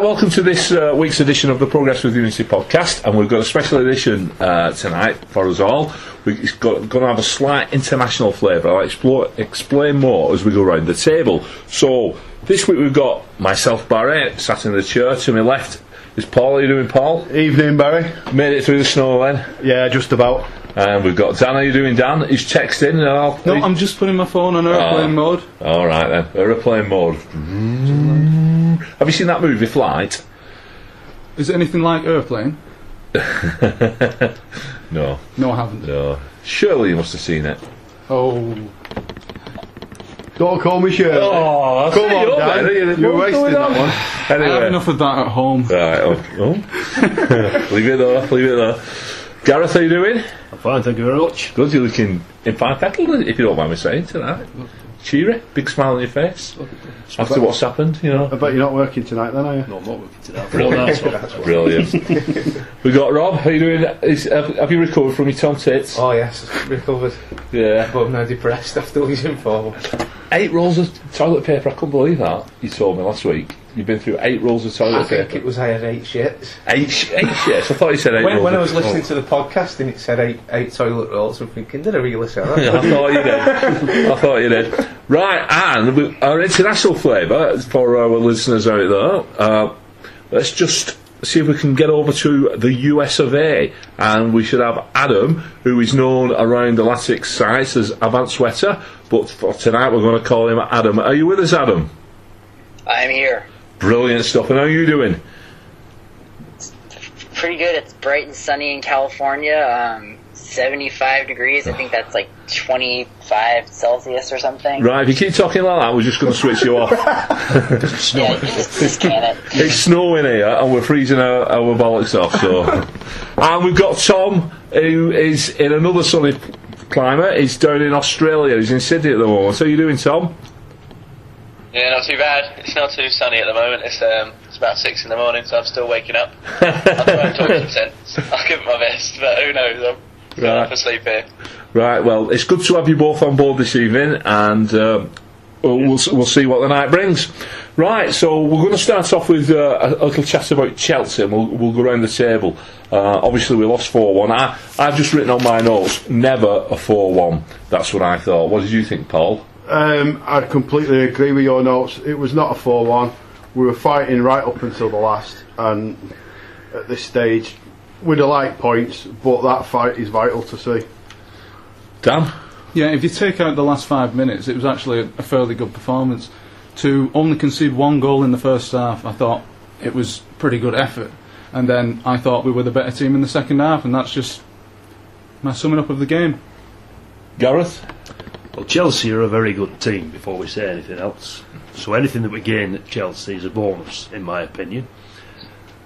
Right, welcome to this uh, week's edition of the Progress with Unity podcast, and we've got a special edition uh, tonight for us all. We- It's going to have a slight international flavour. I'll explore, explain more as we go round the table. So, this week we've got myself, Barry, sat in the chair. To my left is Paul. How you doing, Paul? Evening, Barry. Made it through the snow then. Yeah, just about. And we've got Dan. How you doing, Dan? He's texting. And I'll, No, I'm just putting my phone on airplane Oh. mode. All right then, aeroplane mode. Have you seen that movie, Flight? Is it anything like airplane? No, No, I haven't. no. Surely you must have seen it. Oh, Don't call me Shirley. Oh, Come on, Dan. You're wasting that one. I have enough of that at home. right. Oh, oh. leave it there. Leave it there. Gareth, how are you doing? I'm fine, thank you very much. Good. You're looking in fine fettled, if you don't mind me saying tonight. Cheery, big smile on your face after what's happened. You know, I bet you're not working tonight then, are you? No, I'm not working tonight. I've flown out, so that's why. brilliant. we got Rob. How you doing? Is, have, have you recovered from your tom tits? Oh yes, recovered, Yeah. but I'm now depressed after losing four. Eight rolls of toilet paper. I couldn't believe that. You told me last week. You've been through eight rolls of toilet I think paper. it was I had eight shits. Eight, sh- eight shits. I thought you said eight When, rolls. when I of- was listening to the podcast and it said eight eight toilet rolls, I'm thinking, did I really say that? I thought you did. I thought you did. Right, and we, our international flavour for our listeners out there. Uh, let's just see if we can get over to the US of A, and we should have Adam, who is known around the Latics sites as Avant Sweater, but for tonight we're going to call him Adam. Are you with us, Adam? I'm here. Brilliant stuff. And how are you doing? Pretty good. It's bright and sunny in California. Um, 75 degrees. I think that's like 25 Celsius or something. Right, if you keep talking like that, we're just going to switch you off. Yeah, just, just it. It's snowing here and we're freezing our, our bollocks off. So, and we've got Tom, who is in another sunny climate. He's down in Australia. He's in Sydney at the moment. How are you doing, Tom? Yeah, not too bad. It's not too sunny at the moment. It's um, it's about six in the morning, so I'm still waking up. I'll try and talk some sense. I'll give it my best, but who knows? I'm Right. asleep here. Right. Well, it's good to have you both on board this evening, and um, we'll, we'll we'll see what the night brings. Right. So we're going to start off with uh, a, a little chat about Chelsea, and we'll we'll go around the table. Uh, obviously, we lost four one. I I've just written on my notes, never a four one. That's what I thought. What did you think, Paul? Um, I completely agree with your notes. It was not a 4 1. We were fighting right up until the last, and at this stage, we'd have liked points, but that fight is vital to see. Dan. Yeah, if you take out the last five minutes, it was actually a, a fairly good performance. To only concede one goal in the first half, I thought it was pretty good effort. And then I thought we were the better team in the second half, and that's just my summing up of the game. Gareth. Well, Chelsea are a very good team before we say anything else. So anything that we gain at Chelsea is a bonus, in my opinion.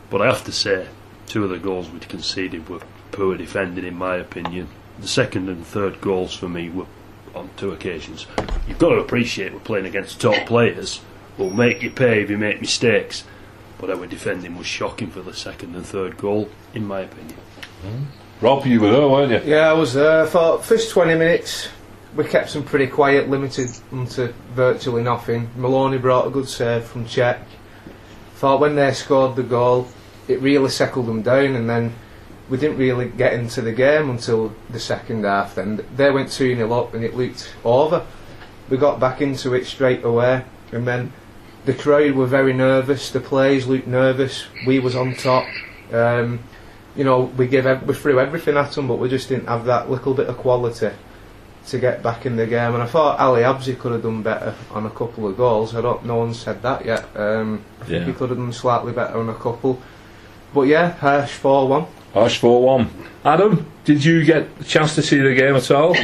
But I have to say, two of the goals we conceded were poor defending, in my opinion. The second and third goals for me were on two occasions. You've got to appreciate we're playing against top players. We'll make you pay if you make mistakes. But our defending was shocking for the second and third goal, in my opinion. Hmm? Rob, you were there, weren't you? Yeah, I was there for first 20 minutes. We kept them pretty quiet, limited them to virtually nothing. Maloney brought a good save from Cech. Thought when they scored the goal, it really settled them down, and then we didn't really get into the game until the second half. Then they went 2 0 up, and it looked over. We got back into it straight away, and then the crowd were very nervous. The players looked nervous. We was on top. Um, you know, we gave we threw everything at them, but we just didn't have that little bit of quality to get back in the game. And I thought Ali Al Habsi could have done better on a couple of goals. I don't, no one said that yet. Um, I think Yeah. he could have done slightly better on a couple. But yeah, harsh four one. Harsh 4 1. Adam, did you get a chance to see the game at all?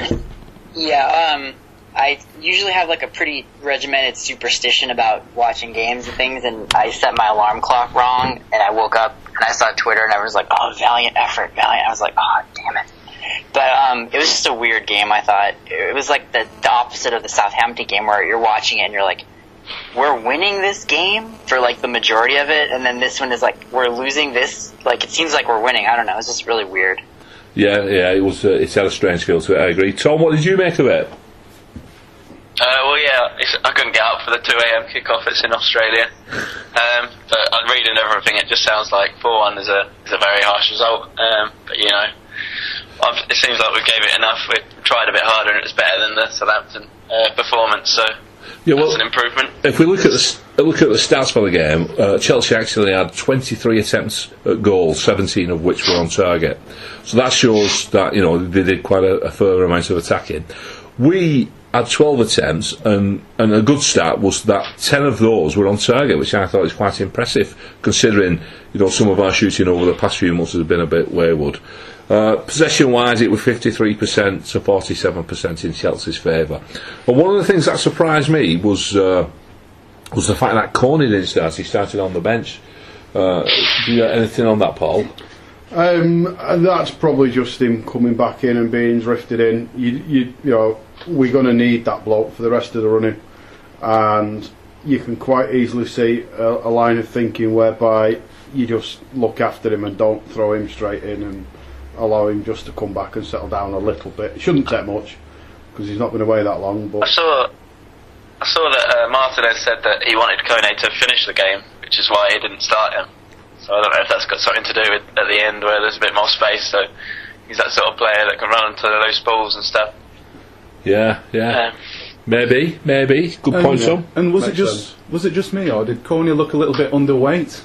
Yeah, um, I usually have like a pretty regimented superstition about watching games and things, and I set my alarm clock wrong, and I woke up and I saw Twitter, and I was like, "Oh, valiant effort, valiant!" I was like, "Oh, damn it!" But um, it was just a weird game. I thought it was like the, the opposite of the Southampton game, where you're watching it and you're like, "We're winning this game for like the majority of it," and then this one is like, "We're losing this." Like it seems like we're winning. I don't know. It's just really weird. Yeah, yeah, it was. Uh, it had a strange feel to it. I agree. Tom, what did you make of it? Uh, well, yeah, it's, I couldn't get up for the 2 a.m. kickoff. It's in Australia. Um, but on reading everything, it just sounds like 4-1 is a is a very harsh result. Um, but you know, I've, it seems like we gave it enough. We tried a bit harder, and it was better than the Southampton uh, performance. So Yeah, that's well, an improvement. if we look at the look at the stats for the game, uh, Chelsea actually had 23 attempts at goal, 17 of which were on target. So that shows that you know they did quite a, a further amount of attacking. We had 12 attempts, and and a good start was that 10 of those were on target, which I thought was quite impressive, considering you know some of our shooting over the past few months has been a bit wayward. Uh, possession wise, it was 53% to 47% in Chelsea's favour. And one of the things that surprised me was. Uh, was the fact that Kone didn't start. He started on the bench. Uh, do you anything on that, Paul? Um, that's probably just him coming back in and being drifted in. You, you, you know, we're going to need that bloke for the rest of the running, and you can quite easily see a, a line of thinking whereby you just look after him and don't throw him straight in and allow him just to come back and settle down a little bit. It shouldn't take much because he's not been away that long. But I saw I saw that uh, Martinez said that he wanted Kone to finish the game, which is why he didn't start him. So I don't know if that's got something to do with at the end where there's a bit more space. So he's that sort of player that can run into the loose balls and stuff. Yeah, yeah. Um, Maybe, maybe. Good And- point, Tom. And was it just sense. was it just me, or did Kone look a little bit underweight?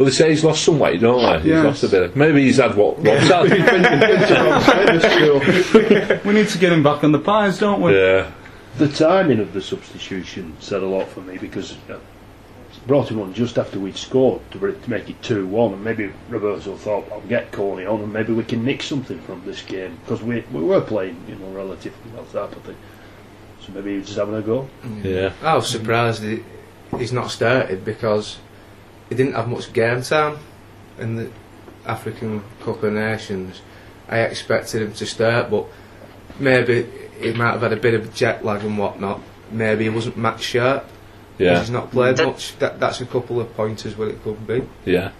Well, they say he's lost some weight, don't they? He's Yes. lost a bit. Maybe he's had what? Rob's had. We need to get him back on the pies, don't we? yeah. The timing of the substitution said a lot for me because uh, brought him on just after we'd scored to, to make it 2 1, and maybe Roberto thought, I'll get Kone on and maybe we can nick something from this game because we, we were playing you know, relatively well, type of thing. So maybe he was just having a go. Yeah. I was surprised he, he's not started because he didn't have much game time in the African Cup of Nations. I expected him to start, but maybe he might have had a bit of jet lag and whatnot. Maybe he wasn't match sharp. Yeah. He's not played That- much. That, that's a couple of pointers where it could be. Yeah.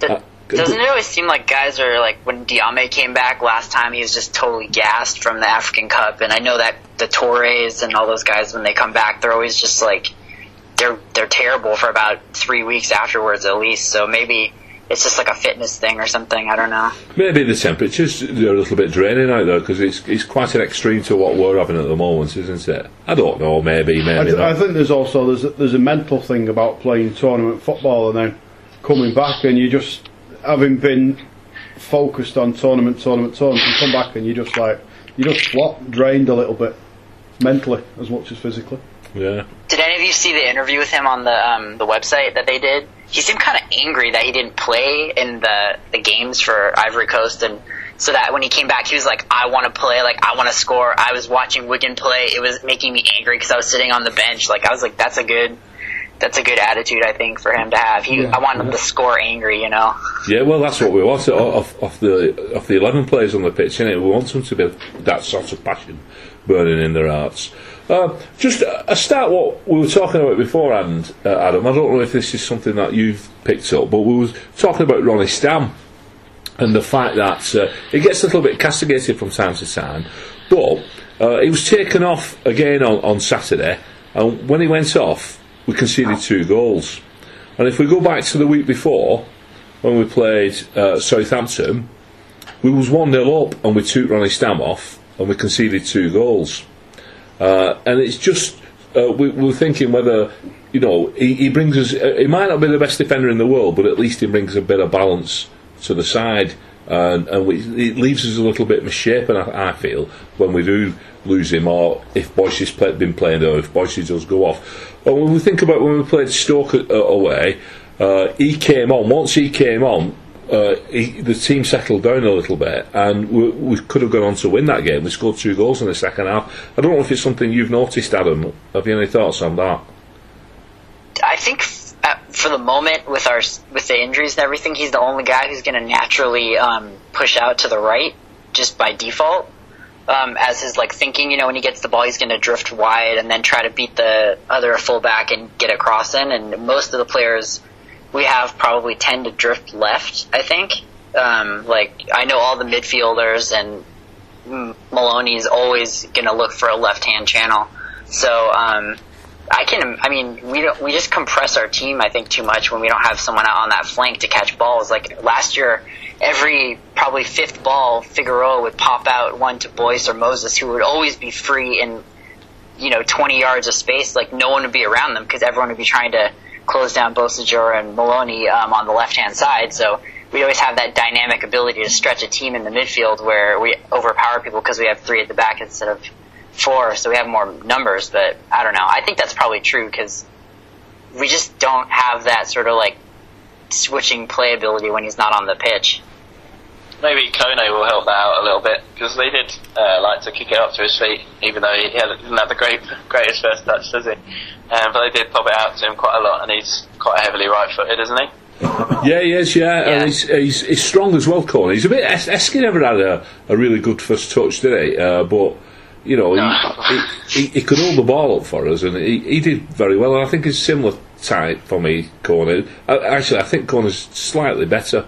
D- Uh, Doesn't it always seem like guys are like when Diame came back last time he was just totally gassed from the African Cup and I know that the Toures and all those guys when they come back they're always just like they're they're terrible for about three weeks afterwards at least so maybe it's just like a fitness thing or something I don't know Maybe the temperatures are a little bit draining out there because it's, it's quite an extreme to what we're having at the moment, isn't it? I don't know. Maybe, I, maybe th- I think there's also there's a, there's a mental thing about playing tournament football and then coming back and you just having been focused on tournament, tournament, tournament, and come back and you just like you just flop, drained a little bit mentally as much as physically. Yeah. Did any of you see the interview with him on the um, the website that they did? He seemed kind of angry that he didn't play in the the games for Ivory Coast, and so that when he came back, he was like, "I want to play, like I want to score." I was watching Wigan play; it was making me angry because I was sitting on the bench. Like I was like, "That's a good." That's a good attitude, I think, for him to have. He, Yeah. I want him to score angry, you know. Yeah, well, that's what we want off, off the off the eleven players on the pitch. Innit? We want them to be that sort of passion burning in their hearts. Uh, just a a start what we were talking about beforehand, uh, Adam. I don't know if this is something that you've picked up, but we were talking about Ronnie Stam and the fact that uh, he gets a little bit castigated from time to time, but uh, he was taken off again on, on Saturday, and when he went off, we conceded two goals. And if we go back to the week before, when we played uh, Southampton, we was 1 0 up and we took Ronnie Stam off and we conceded two goals. Uh, and it's just, uh, we, we were thinking whether, you know, he, he brings us, uh, he might not be the best defender in the world, but at least he brings a bit of balance to the side. And, and we, it leaves us a little bit misshapen, I, I feel, when we do lose him, or if Boyce has play, been playing, or if Boyce does go off. But when we think about when we played Stoke uh, away, uh, he came on. Once he came on, uh, he, the team settled down a little bit, and we, we could have gone on to win that game. We scored two goals in the second half. I don't know if it's something you've noticed, Adam. Have you any thoughts on that? I think f- uh, for the moment, with our with the injuries and everything, he's the only guy who's going to naturally um, push out to the right just by default. Um, as his like thinking, you know, when he gets the ball, he's going to drift wide and then try to beat the other fullback and get a cross in. And most of the players we have probably tend to drift left. I think. Um, like I know all the midfielders and M- Maloney's always going to look for a left-hand channel. So um, I can. I mean, we don't. We just compress our team. I think too much when we don't have someone out on that flank to catch balls. Like last year, every probably fifth ball, Figueroa would pop out one to Boyce or Moses, who would always be free in, you know, 20 yards of space. Like no one would be around them because everyone would be trying to close down Beausejour and Maloney um, on the left hand side. So we always have that dynamic ability to stretch a team in the midfield where we overpower people because we have three at the back instead of four, so we have more numbers. But I don't know. I think that's probably true because we just don't have that sort of like switching playability when he's not on the pitch. Maybe Kone will help that out a little bit because they did uh, like to kick it up to his feet, even though he had, didn't have the great greatest first touch, does he? Um, but they did pop it out to him quite a lot, and he's quite heavily right-footed, isn't he? Yeah, he is. Yeah, Yeah. and he's, he's he's strong as well. Kone. He's a bit. Es- Heskey never had a, a really good first touch, did he? Uh, but you know, No. he, he, he, he could hold the ball up for us, and he, he did very well. And I think he's similar type for me, Kone. Uh, actually, I think Kone's slightly better,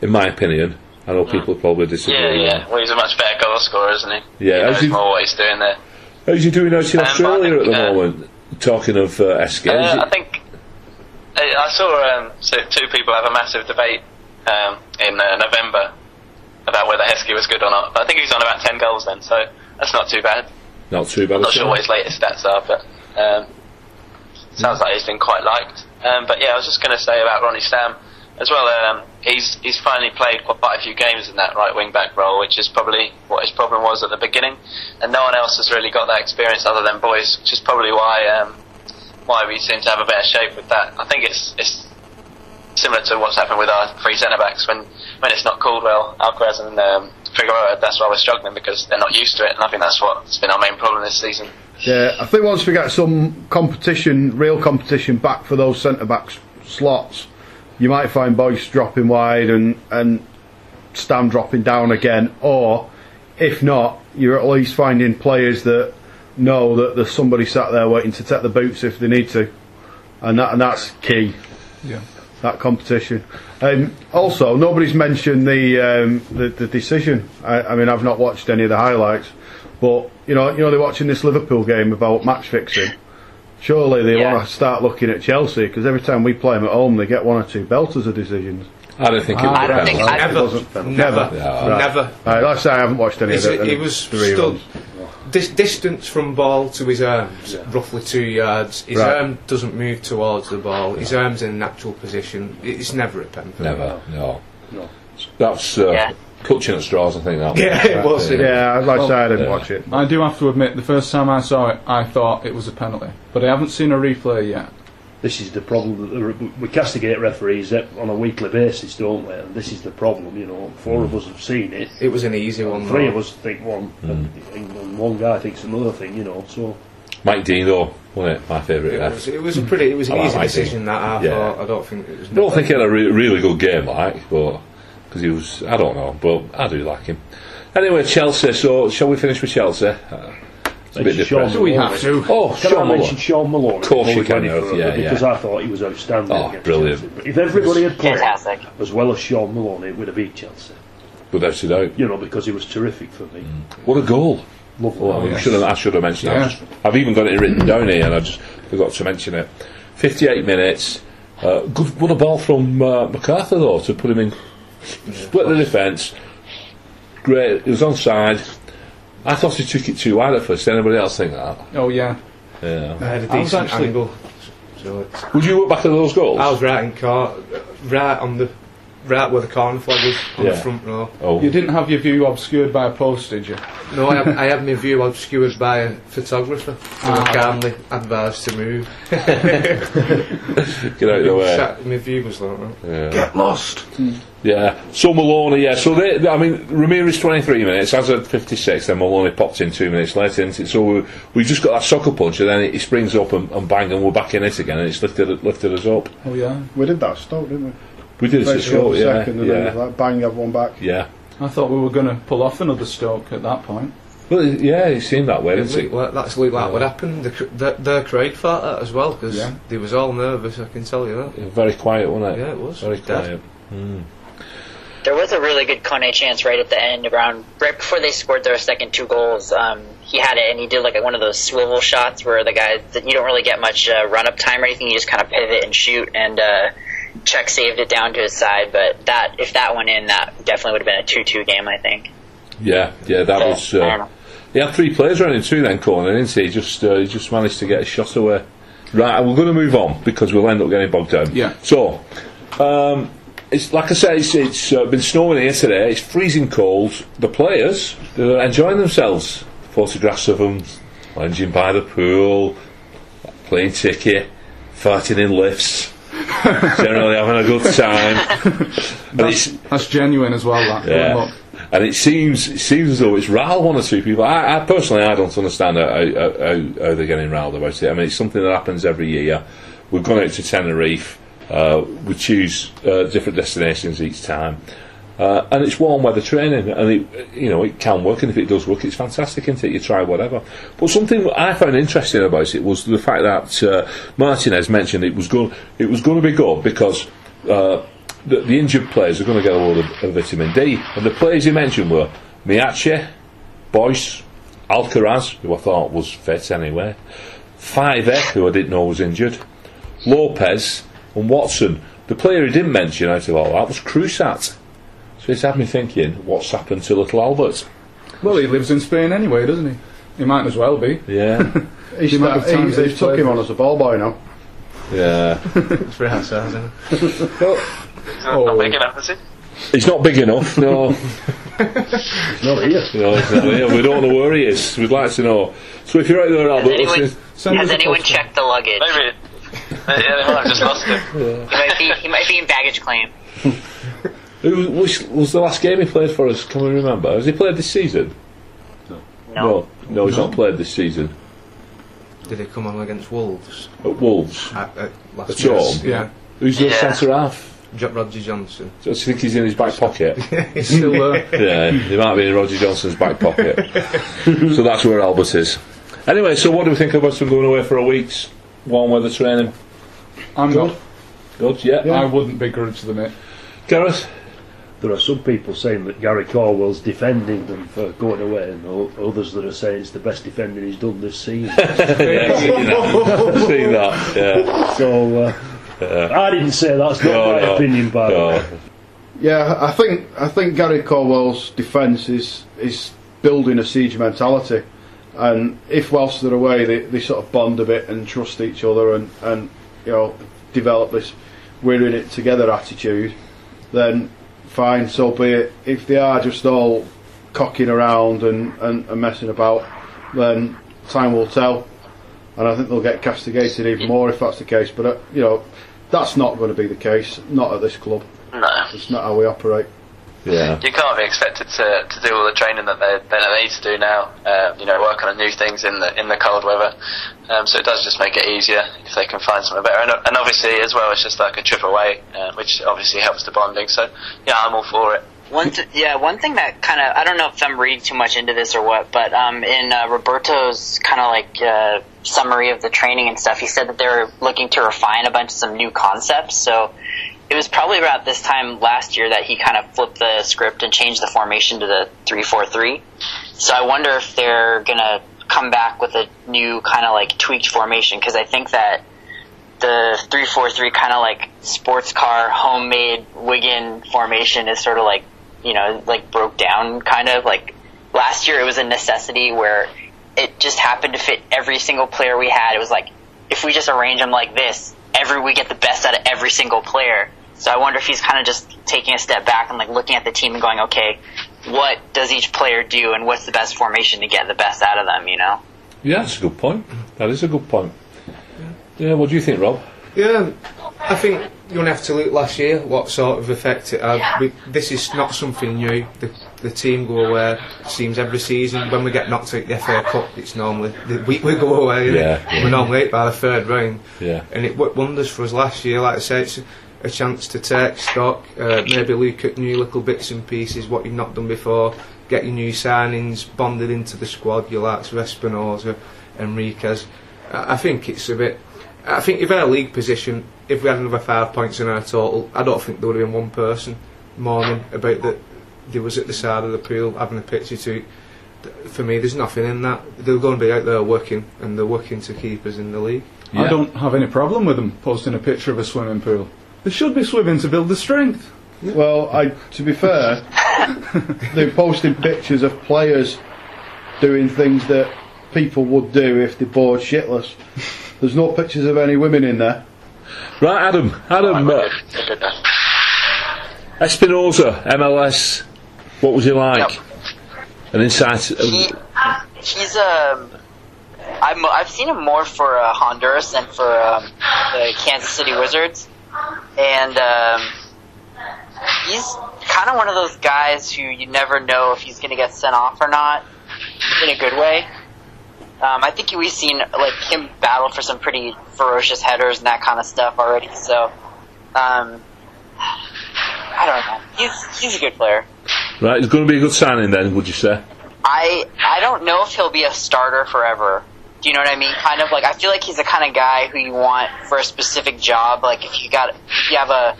in my opinion. I know people probably disagree. Yeah, yeah. that. Well, he's a much better goal scorer, isn't he? Yeah, he knows you- more what he's doing there. How's he doing out in Um, Australia think, at the uh, moment? Talking of uh, Uh, I think I I saw um, so two people have a massive debate um, in uh, November about whether Heskey was good or not. But I think he's on about ten goals then, so that's not too bad. not too bad. I'm not sure what his latest stats are, but um, sounds like he's been quite liked. Um, but yeah, I was just going to say about Ronnie Stam as well. Um, he's he's finally played quite a few games in that right wing back role, which is probably what his problem was at the beginning, and no one else has really got that experience other than Boyce, which is probably why um, why we seem to have a better shape with that. I think it's it's similar to what's happened with our three centre backs when when it's not Caldwell, Alcaraz, and um, Figueroa. That's why we're struggling because they're not used to it, and I think that's what's been our main problem this season. Yeah, I think once we get some competition, real competition back for those centre back s- slots, you might find Boyce dropping wide and and Stam dropping down again, or if not, you're at least finding players that know that there's somebody sat there waiting to take the boots if they need to, and that and that's key. Yeah. That competition. Um, also, nobody's mentioned the um, the, the decision. I, I mean, I've not watched any of the highlights, but you know, you know, they're watching this Liverpool game about match fixing. Surely they Yeah. want to start looking at Chelsea because every time we play them at home, they get one or two belters of decisions. I don't think it was I a don't think- I- It Never, never, Yeah. Right. never. Right, like I say, I haven't watched any It's, of it. it was the stood dis- distance from ball to his arms, roughly two yards. His Right. arm doesn't move towards the ball. His arm's in a natural position. It's never a pen. Never, no. No. That's uh, Yeah. Clutching at straws, I think. That Yeah, it was. Yeah. Yeah, like I say, I didn't Yeah. watch it. I do have to admit, the first time I saw it, I thought it was a penalty, but I haven't seen a replay yet. This is the problem. That we castigate referees on a weekly basis, don't we? And this is the problem. You know, four of mm. us have seen it. It was an easy one. Three though. of us think one, mm. and, and one guy thinks another thing. You know, so Mike Dean, though, wasn't it? My favourite It ref. was, it was a pretty. It was an I like easy my decision that I Yeah. thought. I don't think it was. I don't think he had a re- really good game, like, but because he was, I don't know, but I do like him. Anyway, Chelsea. So, shall we finish with Chelsea? Uh, it's a bit Mention Sean depressing. We have to? Oh, Can Sean I Muller. mention Sean Malone? Of course you we can, go any yeah. Because yeah. I thought he was outstanding. Oh, brilliant. Chelsea. But if everybody had played Fantastic. as well as Sean Malone, it would have beat Chelsea. Without a doubt. You know, because he was terrific for me. What a goal! Lovely. Well, I, should have, I should have mentioned Yeah. that. Just- I've even got it written down here, and I just forgot to mention it. 58 minutes. Uh, good, what a ball from uh, McArthur, though, to put him in. Split the defence. Great. it was onside. I thought he took it too wide at first. Did anybody else think that? Oh yeah. Yeah. I had a I was decent actually- angle. So it's, Would you look back at those goals? I was right in court, right on the, right where the corner flag was on Yeah. the front row. oh, You didn't have your view obscured by a post, did you? No, I, have, I had my view obscured by a photographer who Ah. I calmly advised to move. get out of the way. Sat- my view was like that. Yeah. Get lost. Yeah. So Maloney, yeah. So they, they- I mean, Ramires 23 minutes, as at 56, then Maloney popped in two minutes later. Isn't it? So we, we just got that sucker punch, and then he springs up and, and bang, and we're back in it again, and it's lifted lifted us up. Oh yeah. We did that at Stoke, didn't we? We did it Very at short, short yeah, second, and then yeah, like bang, have one back. yeah. I thought we were going to pull off another Stoke at that point. Well, yeah, it seemed that way, didn't looked it? like, that's looked like what happened. The, cr- the, their crowd thought that as well because Yeah. they was all nervous. I can tell you that. Very quiet, wasn't it? Yeah, it was. Very quiet. Mm. there was a really good Kone chance right at the end, around right before they scored their second two goals. Um, he had it, and he did like one of those swivel shots where the guy that you don't really get much uh, run up time or anything. You just kind of pivot and shoot, and uh, Cech saved it down to his side. But that if that went in, that definitely would have been a two-two game. I think. Yeah, yeah, that was. I Uh, he had three players running through then corner, didn't he? He just uh, he just managed to get a shot away. Right, we're going to move on because we'll end up getting bogged down. Yeah. So, um, it's like I say, it's, it's uh, been snowing here today. It's freezing cold. The players they're enjoying themselves. Photographs of them lounging by the pool, playing ticket, farting in lifts, generally having a good time. it's, That's genuine as well. That. Yeah. And it seems it seems as though it's riled one or two people. I, I personally I don't understand how, how, how, how they're getting riled about it. I mean, it's something that happens every year. We've gone out to Tenerife. Uh, we choose uh, different destinations each time, uh, and it's warm weather training, and it you know it can work, and if it does work, it's fantastic, isn't it? You try whatever. But something I found interesting about it was the fact that uh, Martinez mentioned it was going it was going to be good because. Uh, the, the injured players are going to get a load of, of vitamin D. And the players he mentioned were Miyaichi, Boyce, Alcaraz, who I thought was fit anyway, Five who I didn't know was injured, Lopez, and Watson. The player he didn't mention out of all that was Crusat. So it's had me thinking, what's happened to little Albert? Well, he lives in Spain anyway, doesn't he? He might as well be. Yeah, He's, The amount of times he, he's they've took him on as a ball boy now. yeah. It's very hard, isn't it? He's not, not big enough, is he? He's not big enough, no. It's not here. no he's not here. We don't know where he is. We'd like to know. So if you're out there, Has Albert, anyone, listening, Send has anyone checked the luggage? Maybe. Uh, yeah, they might have just lost him. He might be. He might be in baggage claim. Who was, was the last game he played for us? Can we remember? Has he played this season? No. No, no, he's not played this season. Did he come on against Wolves At Wolves. at, at last At year? home? Yeah. Who's the Yeah. centre half? Jo- Roger Johnson. Do you think he's in his back pocket? He's still there. yeah, he might be in Roger Johnson's back pocket. so that's where Albert is. Anyway, so what do we think about him going away for a week's warm weather training? I'm not. Good, yeah. I wouldn't begrudge them it. Gareth? There are some people saying that Gary Caldwell's defending them for going away, and others that are saying it's the best defending he's done this season. yeah, I've seen that. Seen that, yeah. so uh, I didn't say that's not No, my no. opinion, by the No. way. Yeah, I think I think Gary Caldwell's defence is is building a siege mentality, and if whilst they're away they, they sort of bond a bit and trust each other and and you know develop this we're in it together attitude, then fine, so be it. If they are just all cocking around and, and, and messing about, then time will tell, and I think they'll get castigated even more if that's the case. But uh, you know, that's not going to be the case. Not at this club. No. It's not how we operate. Yeah. You can't be expected to, to do all the training that they, that they need to do now. Um, you know, work on new things in the in the cold weather. Um, so it does just make it easier if they can find something better. And, and obviously, as well, it's just like a trip away, uh, which obviously helps the bonding. So yeah, I'm all for it. One th- yeah, one thing that kind of I don't know if I'm reading too much into this or what, but um, in uh, Roberto's kind of like uh, summary of the training and stuff, he said that they were looking to refine a bunch of some new concepts. So it was probably about this time last year that he kind of flipped the script and changed the formation to the three four three. So I wonder if they're gonna come back with a new kind of like tweaked formation because I think that the three four three kind of like sports car homemade Wigan formation is sort of like you know like broke down kind of like last year it was a necessity where it just happened to fit every single player we had. It was like if we just arrange them like this, every we get the best out of every single player. So I wonder if he's kind of just taking a step back and like looking at the team and going, okay, what does each player do and what's the best formation to get the best out of them, you know? Yeah, that's a good point. That is a good point. Yeah, what do you think, Rob? Yeah, I think you only have to look last year what sort of effect it had. We, this is not something new. The, the team go away. It seems every season when we get knocked out the FA Cup, it's normally the week we go away. innit? Yeah, yeah. We're normally out by the third round, Yeah. and it worked wonders for us last year. Like I say, it's a chance to take stock, uh, maybe look at new little bits and pieces, what you've not done before, get your new signings bonded into the squad. Your likes of Espinoza, Henriquez. I I think it's a bit. I think if our league position, if we had another five points in our total, I don't think there would have been one person morning about that they was at the side of the pool having a picture to. For me, there's nothing in that. They're going to be out there working, and they're working to keep us in the league. I don't have any problem with them posting a picture of a swimming pool. They should be swimming to build the strength. Well, I, to be fair, they're posting pictures of players doing things that people would do if they're bored shitless. There's no pictures of any women in there. Right, Adam. Adam, uh, Espinoza, MLS. What was he like? Yep. An insight. He, he's um, I'm, I've seen him more for uh, Honduras than for um, the Kansas City Wizards, and um, he's kind of one of those guys who you never know if he's going to get sent off or not, in a good way. Um, I think we've seen like him battle for some pretty ferocious headers and that kind of stuff already. So, um, I don't know. He's he's a good player. Right, he's going to be a good signing then, would you say? I I don't know if he'll be a starter forever. Do you know what I mean? Kind of like I feel like he's the kind of guy who you want for a specific job. Like if you got if you have a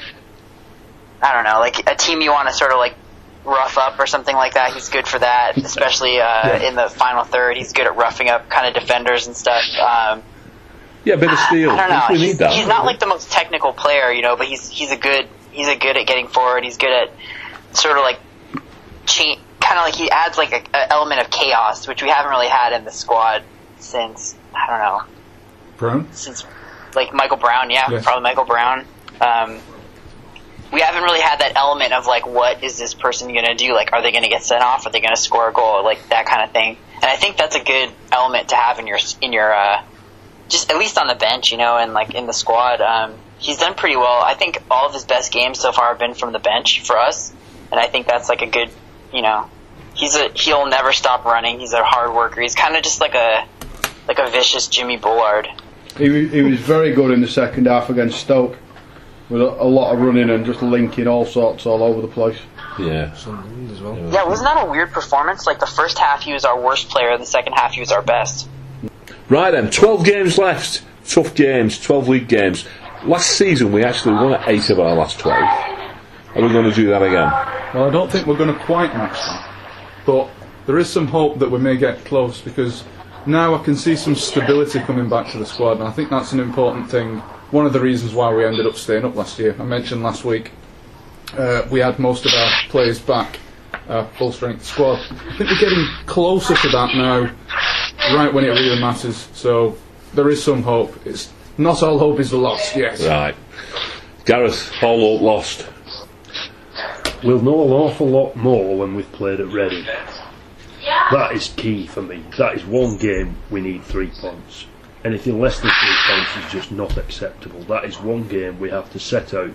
I don't know, like a team you want to sort of like rough up or something like that. He's good for that, especially uh, in the final third. He's good at roughing up kind of defenders and stuff. Um, Yeah, a bit of steel. I don't know. He's, that. he's not like the most technical player, you know, but he's he's a good he's a good at getting forward. He's good at sort of like cha- kind of like he adds like a, a element of chaos, which we haven't really had in the squad since I don't know Brown? since like Michael Brown. Yeah, Yes. probably Michael Brown. Um, we haven't really had that element of like, what is this person going to do? Like, are they going to get sent off? Are they going to score a goal? Like that kind of thing. And I think that's a good element to have in your in your uh, just at least on the bench, you know, and like in the squad. Um, he's done pretty well. I think all of his best games so far have been from the bench for us, and I think that's like a good, you know, he's a he'll never stop running. He's a hard worker. He's kind of just like a like a vicious Jimmy Bullard. He, he was very good in the second half against Stoke, with a, a lot of running and just linking all sorts all over the place. Yeah. As well. Yeah, wasn't that a weird performance? Like the first half he was our worst player, and the second half he was our best. Right then, 12 games left. Tough games, 12 league games. Last season we actually won at 8 of our last 12. Are we going to do that again? Well, I don't think we're going to quite match that. But there is some hope that we may get close because now I can see some stability coming back to the squad, and I think that's an important thing. One of the reasons why we ended up staying up last year. I mentioned last week uh, we had most of our players back, our full strength squad. I think we're getting closer to that now, right when it really matters. So there is some hope. It's not all hope is lost yet. Right. Gareth, all hope lost. We'll know an awful lot more when we've played at Reading. That is key for me. That is one game we need three points. Anything less than three points is just not acceptable. That is one game we have to set out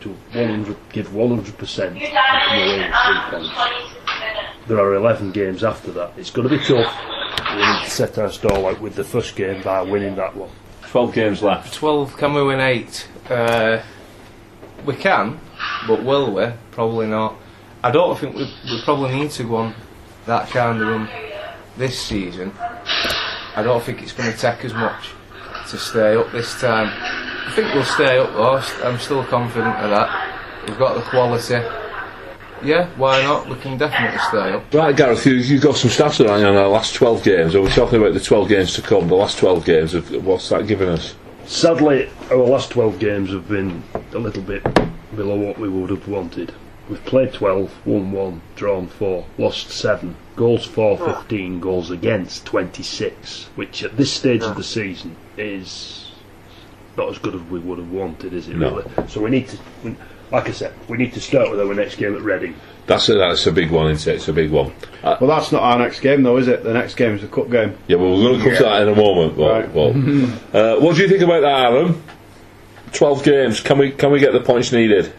to 100, give 100% and come away with three points. There are 11 games after that. It's going to be tough. We need to set our stall out with the first game by winning that one. 12 games left. 12, can we win 8? Uh, we can, but will we? Probably not. I don't think we, we probably need to go on that kind of run this season. I don't think it's going to take as much to stay up this time. I think we'll stay up though, I'm still confident of that. We've got the quality. Yeah, why not? We can definitely stay up. Right, Gareth, you, you've got some stats around on our last 12 games. Are we talking about the 12 games to come? The last 12 games, of, what's that given us? Sadly, our last 12 games have been a little bit below what we would have wanted. We've played 12, won 1, drawn 4, lost 7, goals for 15, goals against 26, which at this stage of the season is not as good as we would have wanted, is it No. really? So we need to, like I said, we need to start with our next game at Reading. That's a, that's a big one, isn't it? It's a big one. Uh, Well, that's not our next game, though, is it? The next game is the cup game. yeah, well, we're going to come to that in a moment. But, Right. well, uh, what do you think about that, Aaron? 12 games. Can we can we get the points needed?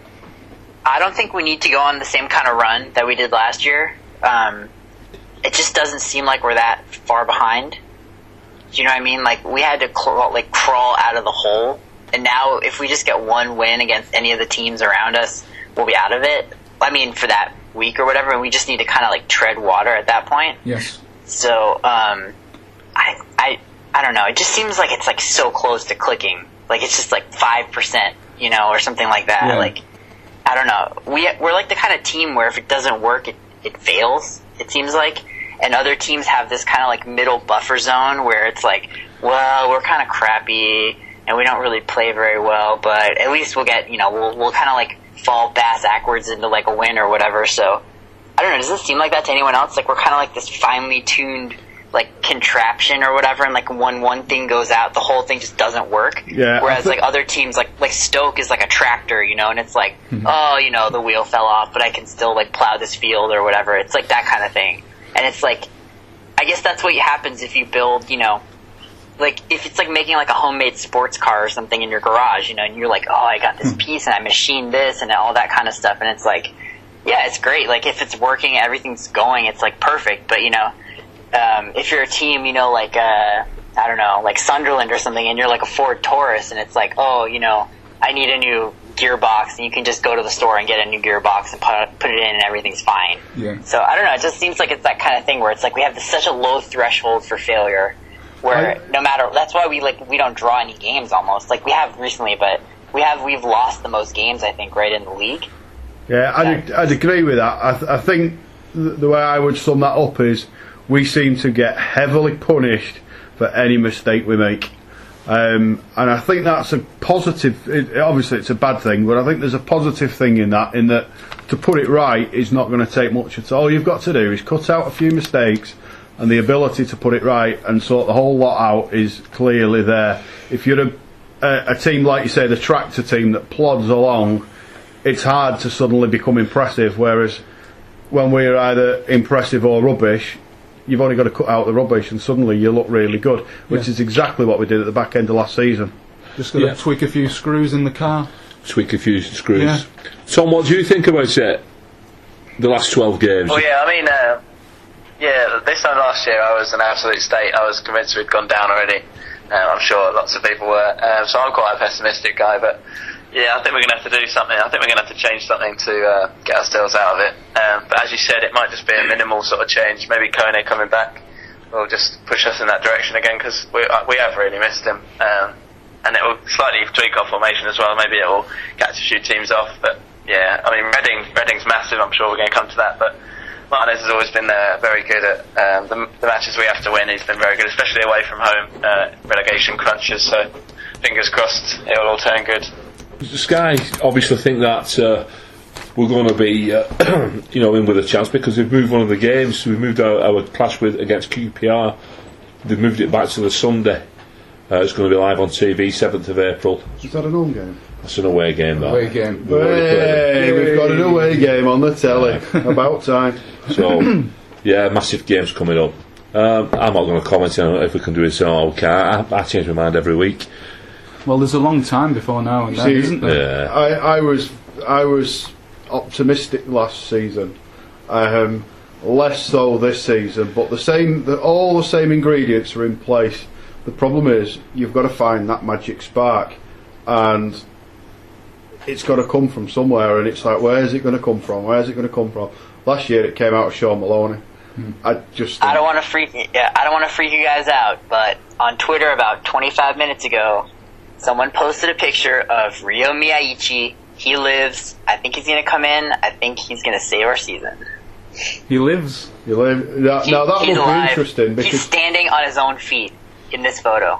I don't think we need to go on the same kind of run that we did last year. Um, it just doesn't seem like we're that far behind. Do you know what I mean? Like we had to crawl, like crawl out of the hole, and now if we just get one win against any of the teams around us, we'll be out of it. I mean, for that week or whatever, and we just need to kind of like tread water at that point. Yes. So, um, I, I, I don't know. It just seems like it's like so close to clicking. Like it's just like five percent, you know, or something like that. Yeah. Like, I don't know. We we're like the kind of team where if it doesn't work, it it fails. It seems like, and other teams have this kind of like middle buffer zone where it's like, well, we're kind of crappy and we don't really play very well, but at least we'll get you know we'll we'll kind of like fall bass backwards into like a win or whatever. So I don't know. Does this seem like that to anyone else? Like we're kind of like this finely tuned like contraption or whatever, and like when one thing goes out, the whole thing just doesn't work. Yeah, Whereas like other teams, like like Stoke is like a tractor, you know, and it's like, mm-hmm. oh, you know, the wheel fell off, but I can still like plow this field or whatever. It's like that kind of thing, and it's like, I guess that's what happens if you build, you know, like if it's like making like a homemade sports car or something in your garage, you know, and you're like, oh, I got this hmm. piece and I machined this and all that kind of stuff, and it's like, yeah, it's great. Like if it's working, everything's going, it's like perfect. But you know, um, if you're a team, you know, like uh, I don't know, like Sunderland or something, and you're like a Ford Taurus, and it's like, oh, you know, I need a new gearbox, and you can just go to the store and get a new gearbox and put put it in, and everything's fine. Yeah. So I don't know. It just seems like it's that kind of thing where it's like we have this, such a low threshold for failure, where I- no matter that's why we like we don't draw any games almost. Like we have recently, but we have we've lost the most games I think right in the league. Yeah, I'd, I'd agree with that. I, th- I think th- the way I would sum that up is we seem to get heavily punished for any mistake we make. Um, and I think that's a positive. It, obviously, it's a bad thing, but I think there's a positive thing in that. In that, to put it right is not going to take much at all. You've got to do is cut out a few mistakes, and the ability to put it right and sort the whole lot out is clearly there. If you're a, a, a team like you say, the tractor team that plods along, it's hard to suddenly become impressive. Whereas when we're either impressive or rubbish, you've only got to cut out the rubbish, and suddenly you look really good. Which Yeah. is exactly what we did at the back end of last season. Just got to Yeah. tweak a few screws in the car. Tweak a few screws. Yeah. Tom, what do you think about it? The last 12 games? Well, yeah, I mean, uh, yeah, this time last year I was an absolute state. I was convinced we'd gone down already. Um, I'm sure lots of people were. Um, so I'm quite a pessimistic guy, but yeah, I think we're going to have to do something. I think we're going to have to change something to uh, get ourselves out of it. Um, but as you said, it might just be a minimal sort of change. Maybe Kone coming back will just push us in that direction again because we, uh, we have really missed him. Um, and it will slightly tweak our formation as well. Maybe it will catch a few teams off. But yeah, I mean, Reading, Reading's massive. I'm sure we're going to come to that. But Martinez has always been uh, very good at um, the, the matches we have to win. He's been very good, especially away from home, uh, relegation crunches. So fingers crossed, it will all turn good. Sky obviously think that uh, we're going to be, uh, you know, in with a chance because they've moved one of the games. We've moved our, our clash with against QPR. They've moved it back to the Sunday. Uh, it's going to be live on TV, 7th of April. Is that an home game? That's an away game, that. Away game. We've already played it. Hey, we've got an away game on the telly. About time. So, yeah, massive games coming up. Um, I'm not going to comment on if we can do it or okay. I, I change my mind every week. Well, there's a long time before now and then, See, isn't there? Yeah. I, I was I was optimistic last season, um, less so this season. But the same, the, all the same ingredients are in place. The problem is you've got to find that magic spark, and it's got to come from somewhere. And it's like, where is it going to come from? Where is it going to come from? Last year it came out of Sean Maloney. I just I don't want to freak. Yeah, I don't want to freak you guys out, but on Twitter about 25 minutes ago, someone posted a picture of Ryo Miyaichi. He lives. I think he's going to come in. I think he's going to save our season. He lives. He lives. now, He- now that he's would be alive. interesting he's standing on his own feet in this photo.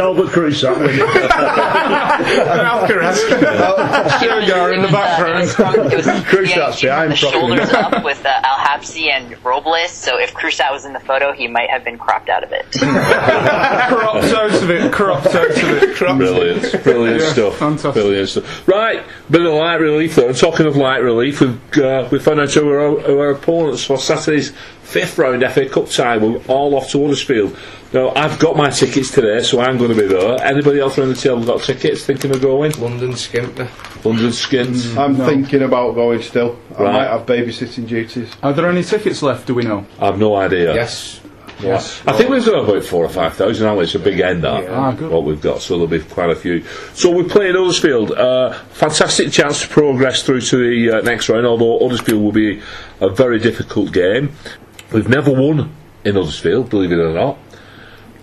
Albert Cruz, that winning. Sugar in the background. It was from, it was Crusat's Miyaichi behind the shoulders up with uh, Al Habsi and Robles. So if Krusat was in the photo, he might have been cropped out of it. cropped out of it. Cropped out of it. Cropped. Brilliant, brilliant Yeah, stuff. fantastic. Brilliant stuff. Right, bit of light relief though. Talking of light relief, we've uh, we found out who our, who our opponents for Saturday's fifth round FA Cup tie. We're all off to Huddersfield. Now I've got my tickets today, so I'm going to be there. Anybody else around the table got tickets? Thinking of going? London Skimper. London Skins. Mm. I'm thinking about going still. I might have babysitting duties. Are there any tickets left? Do we know? I've no idea. Yes. Yes. I think we've got about four or five thousand. Now it's a big end that Ah, good. what we've got, so there'll be quite a few. So we're playing Huddersfield. Uh, fantastic chance to progress through to the uh, next round. Although Huddersfield will be a very difficult game. We've never won in Huddersfield, believe it or not.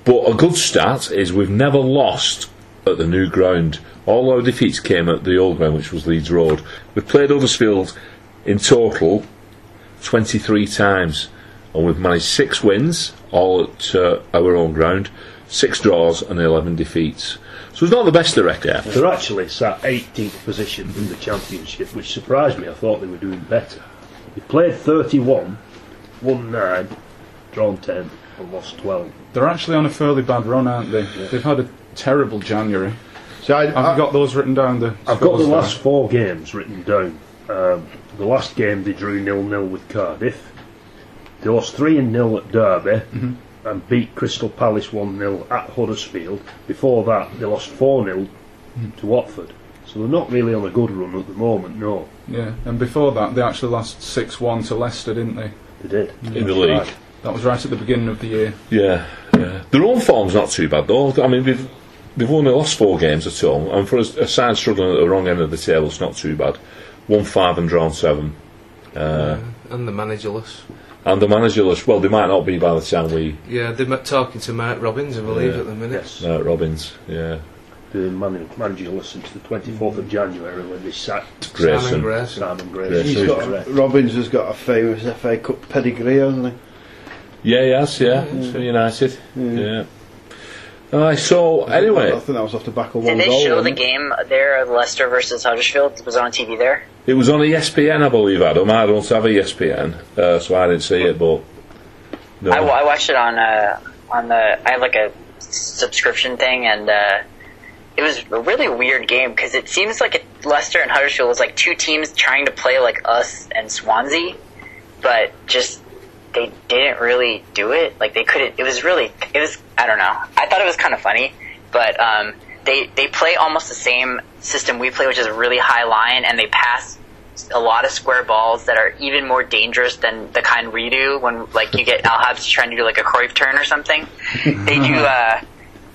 But a good start is we've never lost at the new ground. All our defeats came at the old ground, which was Leeds Road. We've played Huddersfield in total 23 times, and we've managed six wins, all at uh, our own ground, six draws, and 11 defeats. So it's not the best, I reckon. They're actually sat 18th position in the championship, which surprised me. I thought they were doing better. They played 31, won 9, drawn 10, and lost 12. They're actually on a fairly bad run, aren't they? They've had a terrible January. See, I, Have I, you got those written down? The I've got the scores last four games written down. Um, the last game they drew nil nil with Cardiff. They lost three and nil at Derby and beat Crystal Palace one 0 at Huddersfield. Before that, they lost four 0 to Watford. So they're not really on a good run at the moment. No, Yeah, and before that, they actually lost 6 1 to Leicester, didn't they? they did In the league. Right. That was right at the beginning of the year. Yeah, yeah. Their own form's not too bad though. I mean, they've they've only lost four games at home, and for a, a side struggling at the wrong end of the table, it's not too bad. Won five and drawn seven, uh, and the managerless. And the managerless. Well, they might not be by the time we Yeah, they're talking to Mark Robins, I believe, Yeah. at the minute. Yes, uh, Robins. Yeah, the man- manager since the 24th of January when they sacked Grayson. Simon Grayson. Simon Grayson. Grayson. he's got, Correct. Robins has got a famous FA Cup pedigree, hasn't he? Yeah, yes, yeah. For United. Yeah. Uh, so anyway, I think that was off the back of one Did one they goal. show the it? game there, Leicester versus Huddersfield? It Was on TV there? it was on ESPN, I believe, Adam. I don't have ESPN, uh, so I didn't see it, but no. I, I watched it on uh, on the. I have like a subscription thing, and uh, it was a really weird game because it seems like it, Leicester and Huddersfield was like two teams trying to play like us and Swansea, but just they didn't really do it. Like they couldn't. It was really. It was. I don't know. I thought it was kind of funny, but um, they they play almost the same system we play, which is a really high line, and they pass a lot of square balls that are even more dangerous than the kind we do when like you get Al Habs trying to do like a Cruyff turn or something. they do uh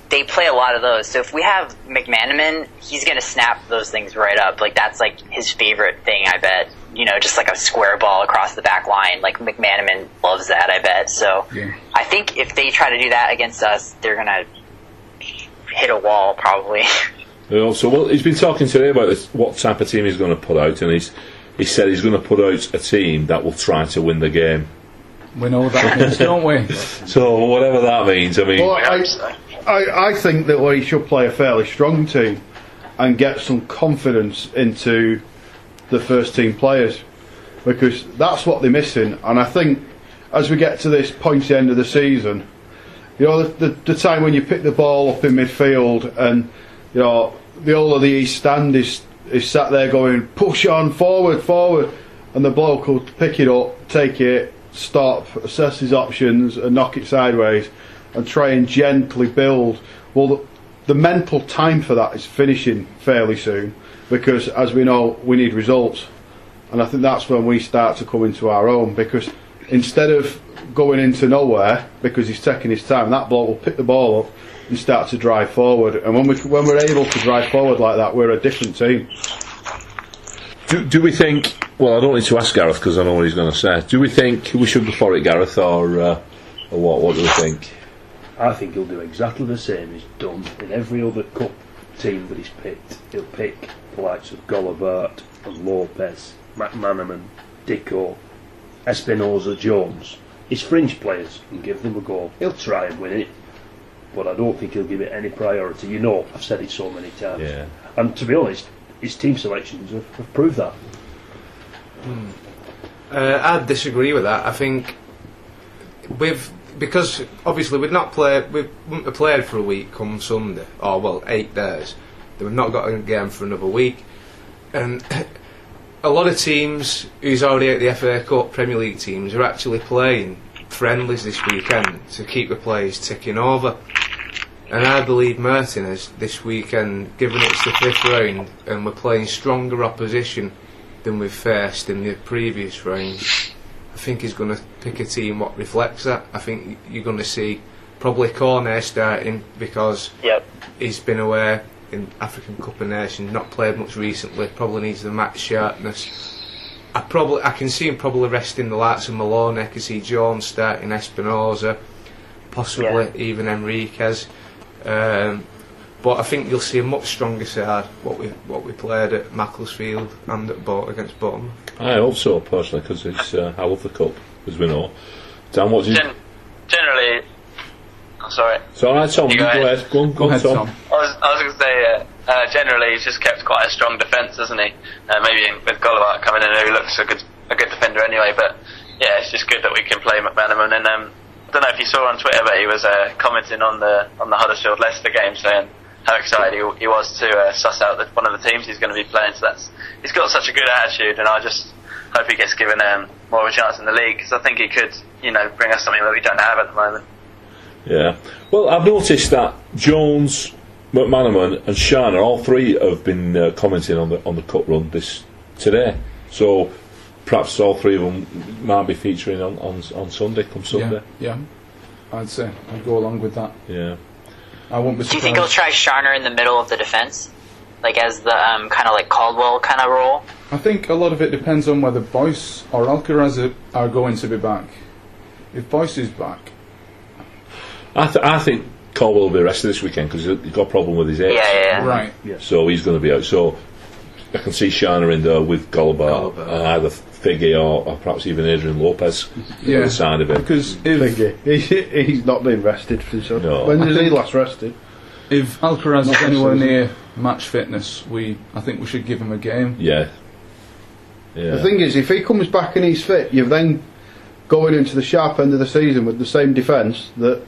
they play a lot of those. So if we have McManaman, he's gonna snap those things right up. Like that's like his favorite thing, I bet. You know, just like a square ball across the back line. Like McManaman loves that, I bet. So Yeah. I think if they try to do that against us, they're gonna hit a wall probably. Uh, so well, he's been talking today about this, what type of team he's going to put out, and he's he said he's going to put out a team that will try to win the game. We know what that means, don't we? So whatever that means, I mean, Well, I I. I, I think that we should play a fairly strong team and get some confidence into the first team players because that's what they're missing. And I think as we get to this pointy end of the season, you know, the, the, the time when you pick the ball up in midfield and you know the whole of the East Stand is is sat there going push on forward, forward, and the bloke will pick it up, take it, stop, assess his options, and knock it sideways, and try and gently build. Well, the, the mental time for that is finishing fairly soon because, as we know, we need results, and I think that's when we start to come into our own because instead of going into nowhere because he's taking his time, that bloke will pick the ball up and start to drive forward. And when we when we're able to drive forward like that, we're a different team. do, do we think? Well, I don't need to ask Gareth because I know what he's going to say. Do we think we should go for it, Gareth, or uh, or what? What do we think? I think he'll do exactly the same he's done in every other cup team that he's picked. He'll pick the likes of Golobart and Lopez, McManaman, Dicko, Espinoza, Jones. His fringe players and give them a go. He'll try and win it, but I don't think he'll give it any priority. You know, I've said it so many times. Yeah. And to be honest, his team selections have, have proved that. Uh, I'd disagree with that. I think we've because obviously we've not played we wouldn't have played for a week come Sunday or well eight days. Then we've not got a game for another week, and a lot of teams who's already at the FA Cup Premier League teams are actually playing friendlies this weekend to keep the players ticking over. And I believe Martinez this weekend, given it's the fifth round and we're playing stronger opposition than we've faced in the previous round, I think he's going to pick a team what reflects that. I think you're going to see probably Cornet starting because yep. he's been away in African Cup of Nations, not played much recently, probably needs the match sharpness. I probably I can see him probably resting the likes of Malone, I can see Jones starting Espinoza, possibly even Henriquez. Um, But I think you'll see a much stronger side what we what we played at Macclesfield and at Bort against Bournemouth. I hope so personally because it's uh, I love the cup as we know. Dan, what's his? Gen- generally, I'm sorry. So all right, Tom, You you go go ahead. ahead. Go on, go, Go on, ahead, Tom. Tom. I was, I was going to say, uh, uh, generally, he's just kept quite a strong defence, hasn't he? Uh, maybe with Golobart coming in, he looks a good a good defender anyway. But yeah, it's just good that we can play McManaman. And um, I don't know if you saw on Twitter, but he was uh, commenting on the on the Huddersfield Leicester game, saying how excited he, he was to uh, suss out the, one of the teams he's going to be playing. So that's he's got such a good attitude, and I just hope he gets given um, more of a chance in the league because I think he could, you know, bring us something that we don't have at the moment. Yeah. Well, I've noticed that Jones, McManaman, and Scharner, all three have been uh, commenting on the on the cut run this today. So perhaps all three of them might be featuring on on, on Sunday. Come Sunday. Yeah, yeah. I'd say I'd go along with that. Yeah. I won't be Do you think he'll try Scharner in the middle of the defense, like as the um, kind of like Caldwell kind of role? I think a lot of it depends on whether Boyce or Alcaraz are- are going to be back. If Boyce is back, I, th- I think Caldwell will be rested this weekend because he's got a problem with his Yeah, age. yeah, yeah. right? So he's going to be out. So I can see Scharner in there with Golobart, Golobart. and uh, either Figgy or, or perhaps even Adrian Lopez Yeah. on the side of him. Because if Thingy. He's, he's not been rested for so. No. When I was he last rested? if Alcaraz is anywhere near match fitness, we I think we should give him a game. Yeah. Yeah. The thing is, if he comes back and he's fit, you're then going into the sharp end of the season with the same defence that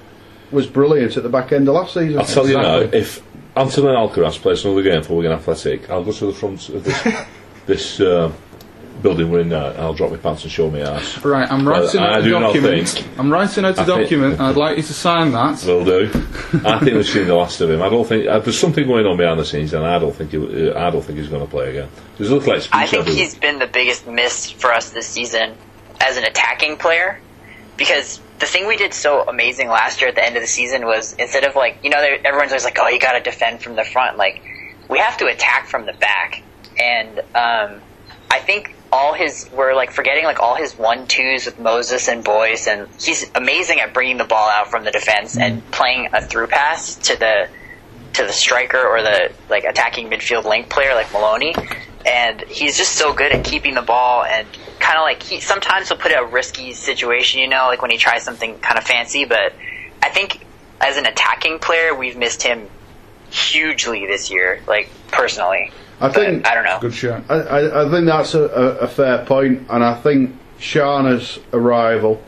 was brilliant at the back end of last season. I'll tell you now, Exactly. if Anthony Alcaraz plays another game for Wigan Athletic, I'll go to the front of this, this uh, building we're in now, and I'll drop my pants and show my ass. Right, I'm writing out a do document. think- I'm writing out a I think- document. I'd like you to sign that. Will do. I think we've seen the last of him. I don't think uh, there's something going on behind the scenes, and I don't think he, uh, I don't think he's going to play again. There's a little like I think everywhere. he's been the biggest miss for us this season as an attacking player because the thing we did so amazing last year at the end of the season was instead of like you know everyone's always like oh you got to defend from the front. Like we have to attack from the back. And um, I think all his we're like forgetting like all his one twos with Moses and Boyce. And he's amazing at bringing the ball out from the defense and playing a through pass to the to the striker or the like attacking midfield link player like Maloney, and he's just so good at keeping the ball and kind of like he sometimes he'll put it a risky situation, you know, like when he tries something kind of fancy. But I think as an attacking player, we've missed him hugely this year, like personally. I But think I don't know. Good shot. I, I, I think that's a, a, a fair point, and I think Scharner's arrival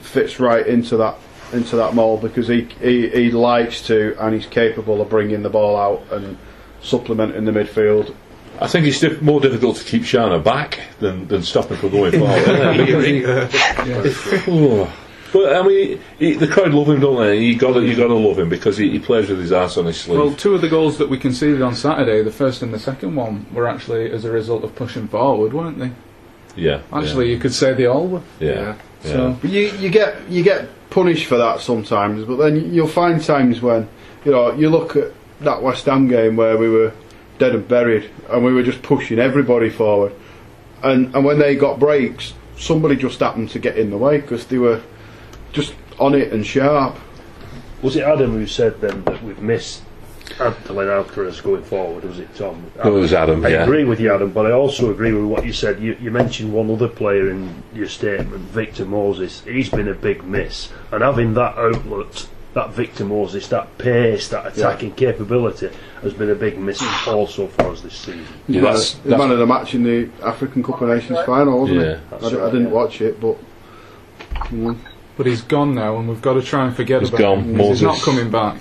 fits right into that into that mould because he, he he likes to and he's capable of bringing the ball out and supplementing the midfield. I think it's diff- more difficult to keep Scharner back than, than stop him from going forward. isn't it? Oh. But I mean, he, the crowd love him, don't they? You got to, you got to love him because he, he plays with his ass on his sleeve. Well, two of the goals that we conceded on Saturday, the first and the second one, were actually as a result of pushing forward, weren't they? yeah, Actually, you could say they all were. yeah, yeah. yeah. So But you you get you get punished for that sometimes, but then you'll find times when you know you look at that West Ham game where we were dead and buried and we were just pushing everybody forward, and and when they got breaks, somebody just happened to get in the way because they were just on it and sharp. Was it Adam who said then that we've missed Anthony Alcaraz going forward? Was it Tom? It was Adam, I yeah. agree with you, Adam, but I also agree with what you said. You, you mentioned one other player in your statement, Victor Moses. He's been a big miss, and having that outlet, that Victor Moses, that pace, that attacking capability, has been a big miss also for us this season. Yeah, that's- the man of the match in the African Cup of Nations final, wasn't Yeah, he? that's I, d- I right, didn't yeah. watch it, but but he's gone now, and we've got to try and forget He's about gone. him. 'cause He's not coming back.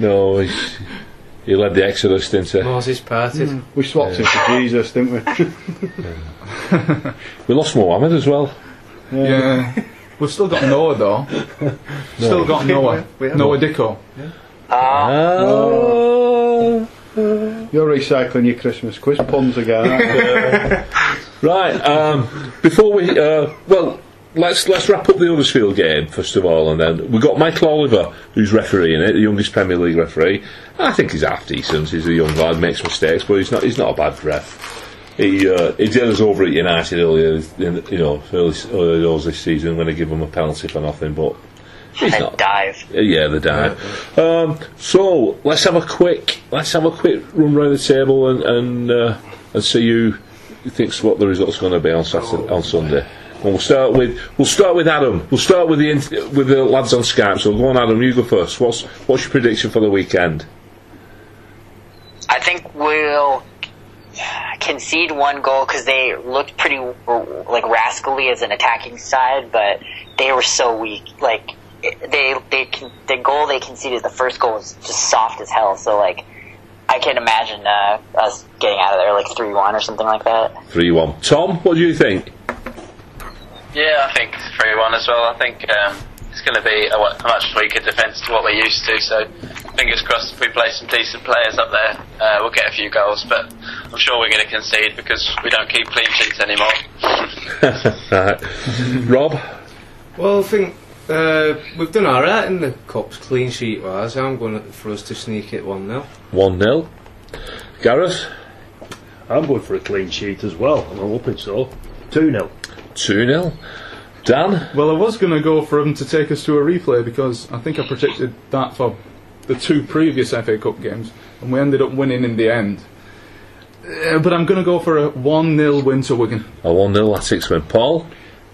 No, he's, he led the Exodus, didn't he? Moses parted. we swapped him for Jesus, didn't we? We lost Mohammed as well. Yeah. We've still got Noah though. Still got Noah. We have. Noah Dicko. Oh. You're recycling your Christmas quiz puns again. aren't you? Right. Um, before we, uh, well, let's let's wrap up the Huddersfield game first of all, and then we've got Michael Oliver, who's refereeing it, the youngest Premier League referee. I think he's half decent. He's a young lad, makes mistakes, but he's not he's not a bad ref. He uh, he did us over at United earlier, in, you know, early, early doors this season when they give him a penalty for nothing. But He's not. dive. Uh, Yeah, the dive. Um, so let's have a quick let's have a quick run round the table and and, uh, and see who thinks what the result's going to be on Saturday on Sunday. And we'll start with we'll start with Adam. We'll start with the with the lads on Skype. So we'll go on, Adam. You go first. What's what's your prediction for the weekend? I think we'll concede one goal because they looked pretty like rascally as an attacking side, but they were so weak. Like they they the goal they conceded, the first goal was just soft as hell. So like I can't imagine uh, us getting out of there like three one or something like that. Three one. Tom, what do you think? Yeah, I think 3 1 as well. I think um, it's going to be a, a much weaker defence to what we're used to, so fingers crossed if we play some decent players up there, uh, we'll get a few goals, but I'm sure we're going to concede because we don't keep clean sheets anymore. right. Rob. Well, I think uh, we've done alright in the Cups clean sheet wise. I'm going for us to sneak it 1 0. One 0 Gareth. I'm going for a clean sheet as well, and I'm hoping so. 2 0. Two 0 Dan. Well, I was going to go for them to take us to a replay because I think I predicted that for the two previous FA Cup games, and we ended up winning in the end. Uh, but I'm going to go for a 1 0 win to Wigan. A one 0 Latics win. Paul.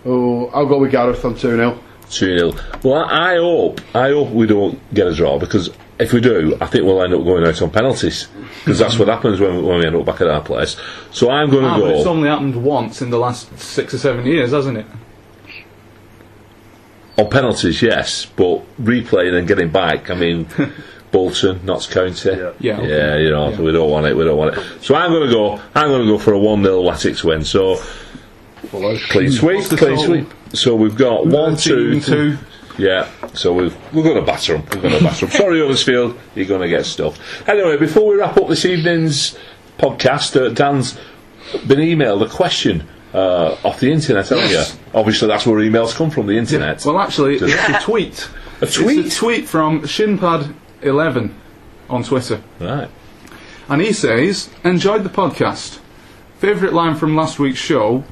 Oh, I'll go with Gareth on 2 0. 2 0. Well, I, I hope I hope we don't get a draw because if we do, I think we'll end up going out on penalties because that's what happens when, when we end up back at our place. So I'm going to Ah, but it's only happened once in the last six or seven years, hasn't it? On penalties, yes, but replaying and getting back, I mean, Bolton, Notts County. Yeah. Yeah, okay. Yeah, you know, Yeah. we don't want it, we don't want it. So I'm going to go, I'm going to go for a 1 0 Latics win. So, clean sweep, clean total? sweep. So we've got one, two, 13, two. Yeah, so we've, we're going to batter them. We're going to batter them. Sorry, Huddersfield, you're going to get stuffed. Anyway, before we wrap up this evening's podcast, uh, Dan's been emailed a question uh, off the internet, haven't Yes. you? Obviously, that's where emails come from, the internet. Well, actually, it's a tweet. a tweet? It's a tweet from Shinpad11 on Twitter. Right. And he says, Enjoyed the podcast. Favourite line from last week's show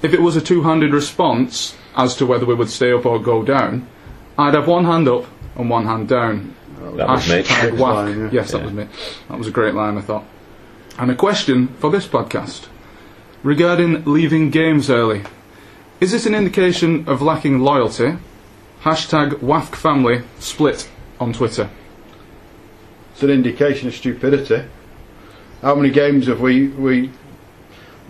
If it was a two handed response as to whether we would stay up or go down, I'd have one hand up and one hand down. That was me. Hashtag Great whack. line, yeah. Yes, that Yeah. was me. That was a great line, I thought. And a question for this podcast regarding leaving games early. Is this an indication of lacking loyalty? Hashtag WAFC family split on Twitter. It's an indication of stupidity. How many games have we we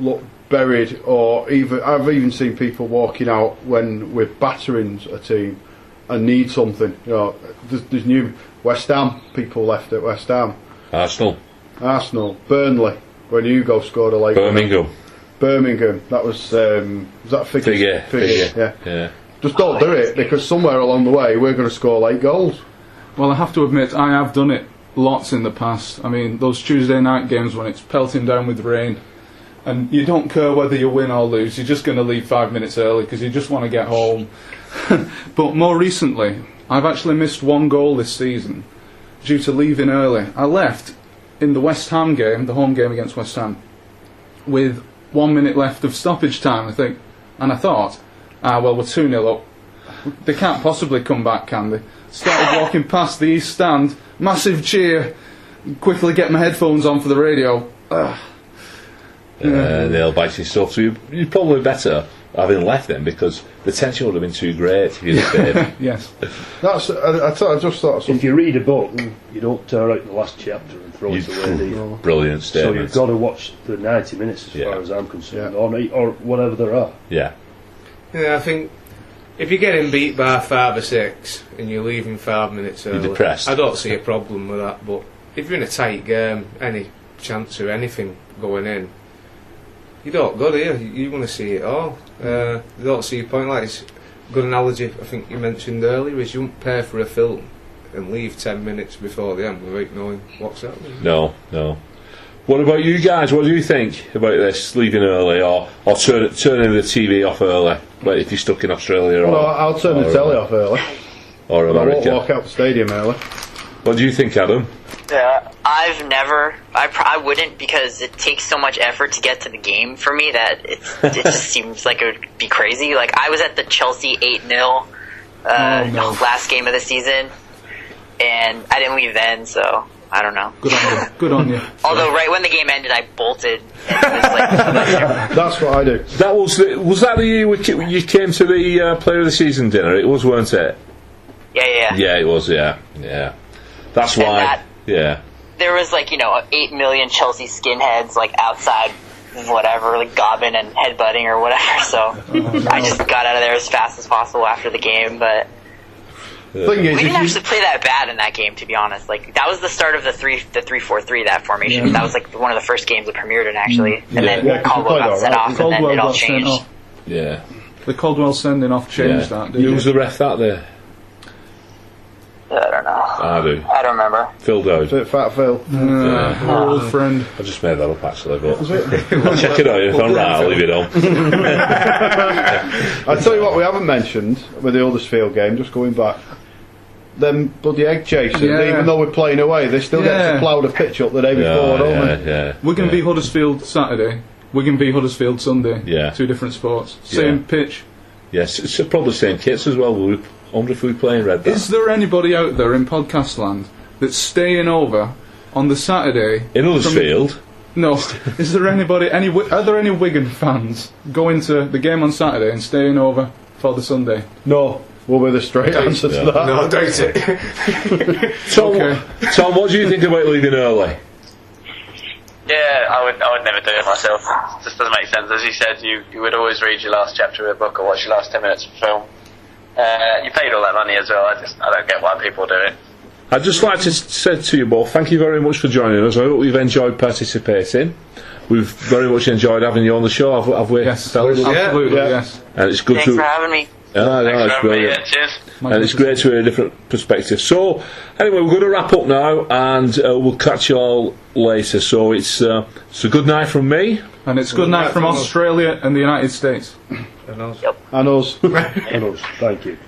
looked buried, or even I've even seen people walking out when we're battering a team and need something. You know, there's, there's new West Ham people left at West Ham, Arsenal, Arsenal, Burnley. When Hugo scored a late one. Birmingham, Birmingham. That was um, was that figure? Figure, Figure. Yeah. Yeah. Just don't do it because somewhere along the way we're going to score late goals. Well, I have to admit, I have done it lots in the past. I mean, those Tuesday night games when it's pelting down with rain, and you don't care whether you win or lose, you're just going to leave five minutes early because you just want to get home. but more recently, I've actually missed one goal this season due to leaving early. I left in the West Ham game, the home game against West Ham, with one minute left of stoppage time, I think. And I thought, ah, well, we're 2 0 up. They can't possibly come back, can they? Started walking past the East Stand, massive cheer, quickly get my headphones on for the radio. Ugh. Uh, nail biting stuff. So you, you're probably better having left them because the tension would have been too great if you'd stayed. Yes. That's I, I, thought- I just thought of If you read a book, you don't tear out the last chapter and throw it away, do you? Brilliant So you've got to watch the 90 minutes as Yeah. far as I'm concerned, Yeah. or, or whatever there are. yeah. Yeah, I think if you're getting beat by five or six and you're leaving five minutes early, depressed. I don't see a problem with that. But if you're in a tight game, any chance of anything going in, you don't go there. You, you want to see it all. Uh, you don't see a point. Like it's a good analogy. I think you mentioned earlier is you wouldn't pay for a film and leave ten minutes before the end without knowing what's happening. No, no. What about you guys? What do you think about this leaving early or, or turn, turning the TV off early? Like if you're stuck in Australia or, Well, I'll turn the telly off early. or I won't America? walk out the stadium early. What do you think, Adam? Yeah, I've never, I, pr- I wouldn't because it takes so much effort to get to the game for me that it, it just seems like it would be crazy. Like I was at the Chelsea eight 0 uh, Oh, no. last game of the season, and I didn't leave then, so I don't know. Good on you. Good on you. Although right when the game ended, I bolted. And was like, That's what I do. That was the, was that the year we you came to the uh, Player of the Season dinner? It was, weren't it? yeah, yeah, yeah. Yeah, it was. Yeah, yeah. That's And why. that- yeah. There was like you know eight million Chelsea skinheads like outside, whatever, like gobbing and headbutting or whatever. So I just got out of there as fast as possible after the game, but. Thing is, We didn't actually play that bad in that game, to be honest. Like that was the start of the three, the three four three that formation. Yeah. That was like one of the first games that premiered it actually, and Yeah. then Yeah, 'cause we Caldwell got sent right. off, and then it all changed. Yeah. The Caldwell sending off changed yeah. that, didn't Who was the ref that there? I don't know. Ah, I do. I don't remember. Phil Dowd. Fit Fat Phil. Our old ah. friend. I just made that up actually, but I'll check it out. If I'm right, I'll leave it on. I tell you what, we haven't mentioned with the Huddersfield game. Just going back, them bloody egg chasers. Yeah. Even though we're playing away, they still get Yeah. to plough the pitch up the day before, Yeah, don't yeah, they? yeah. Wigan yeah. v Huddersfield Saturday. we Wigan v Huddersfield Sunday. Yeah. Two different sports. Same Yeah. pitch. Yes, it's probably the same kits as well. We, I wonder if we play in red. that. Is there anybody out there in podcast land that's staying over on the Saturday? in from- Huddersfield? No. Is there anybody? Any? Are there any Wigan fans going to the game on Saturday and staying over for the Sunday? No, will be the straight answer Yeah. to that. No, doubt it. Tom, Okay. Tom, what do you think about leaving early? Yeah, I would. I would never do it myself. It just doesn't make sense. As you said, you you would always read your last chapter of a book or watch your last ten minutes of a film. Uh, you paid all that money as well. I just I don't get why people do it. I'd just like to say to you both, thank you very much for joining us. I hope you've enjoyed participating. We've very much enjoyed having you on the show, have, have we? Yes, fellas? absolutely. Yeah. Yes. And it's good Thanks to. for having me. Yeah, no, Thanks it's for having me. Yeah, cheers. My and it's great to hear a different perspective. So, anyway, we're going to wrap up now, and uh, we'll catch you all later. So it's uh, it's a good night from me. And it's good night from Australia and the United States. And us. And us. Thank you.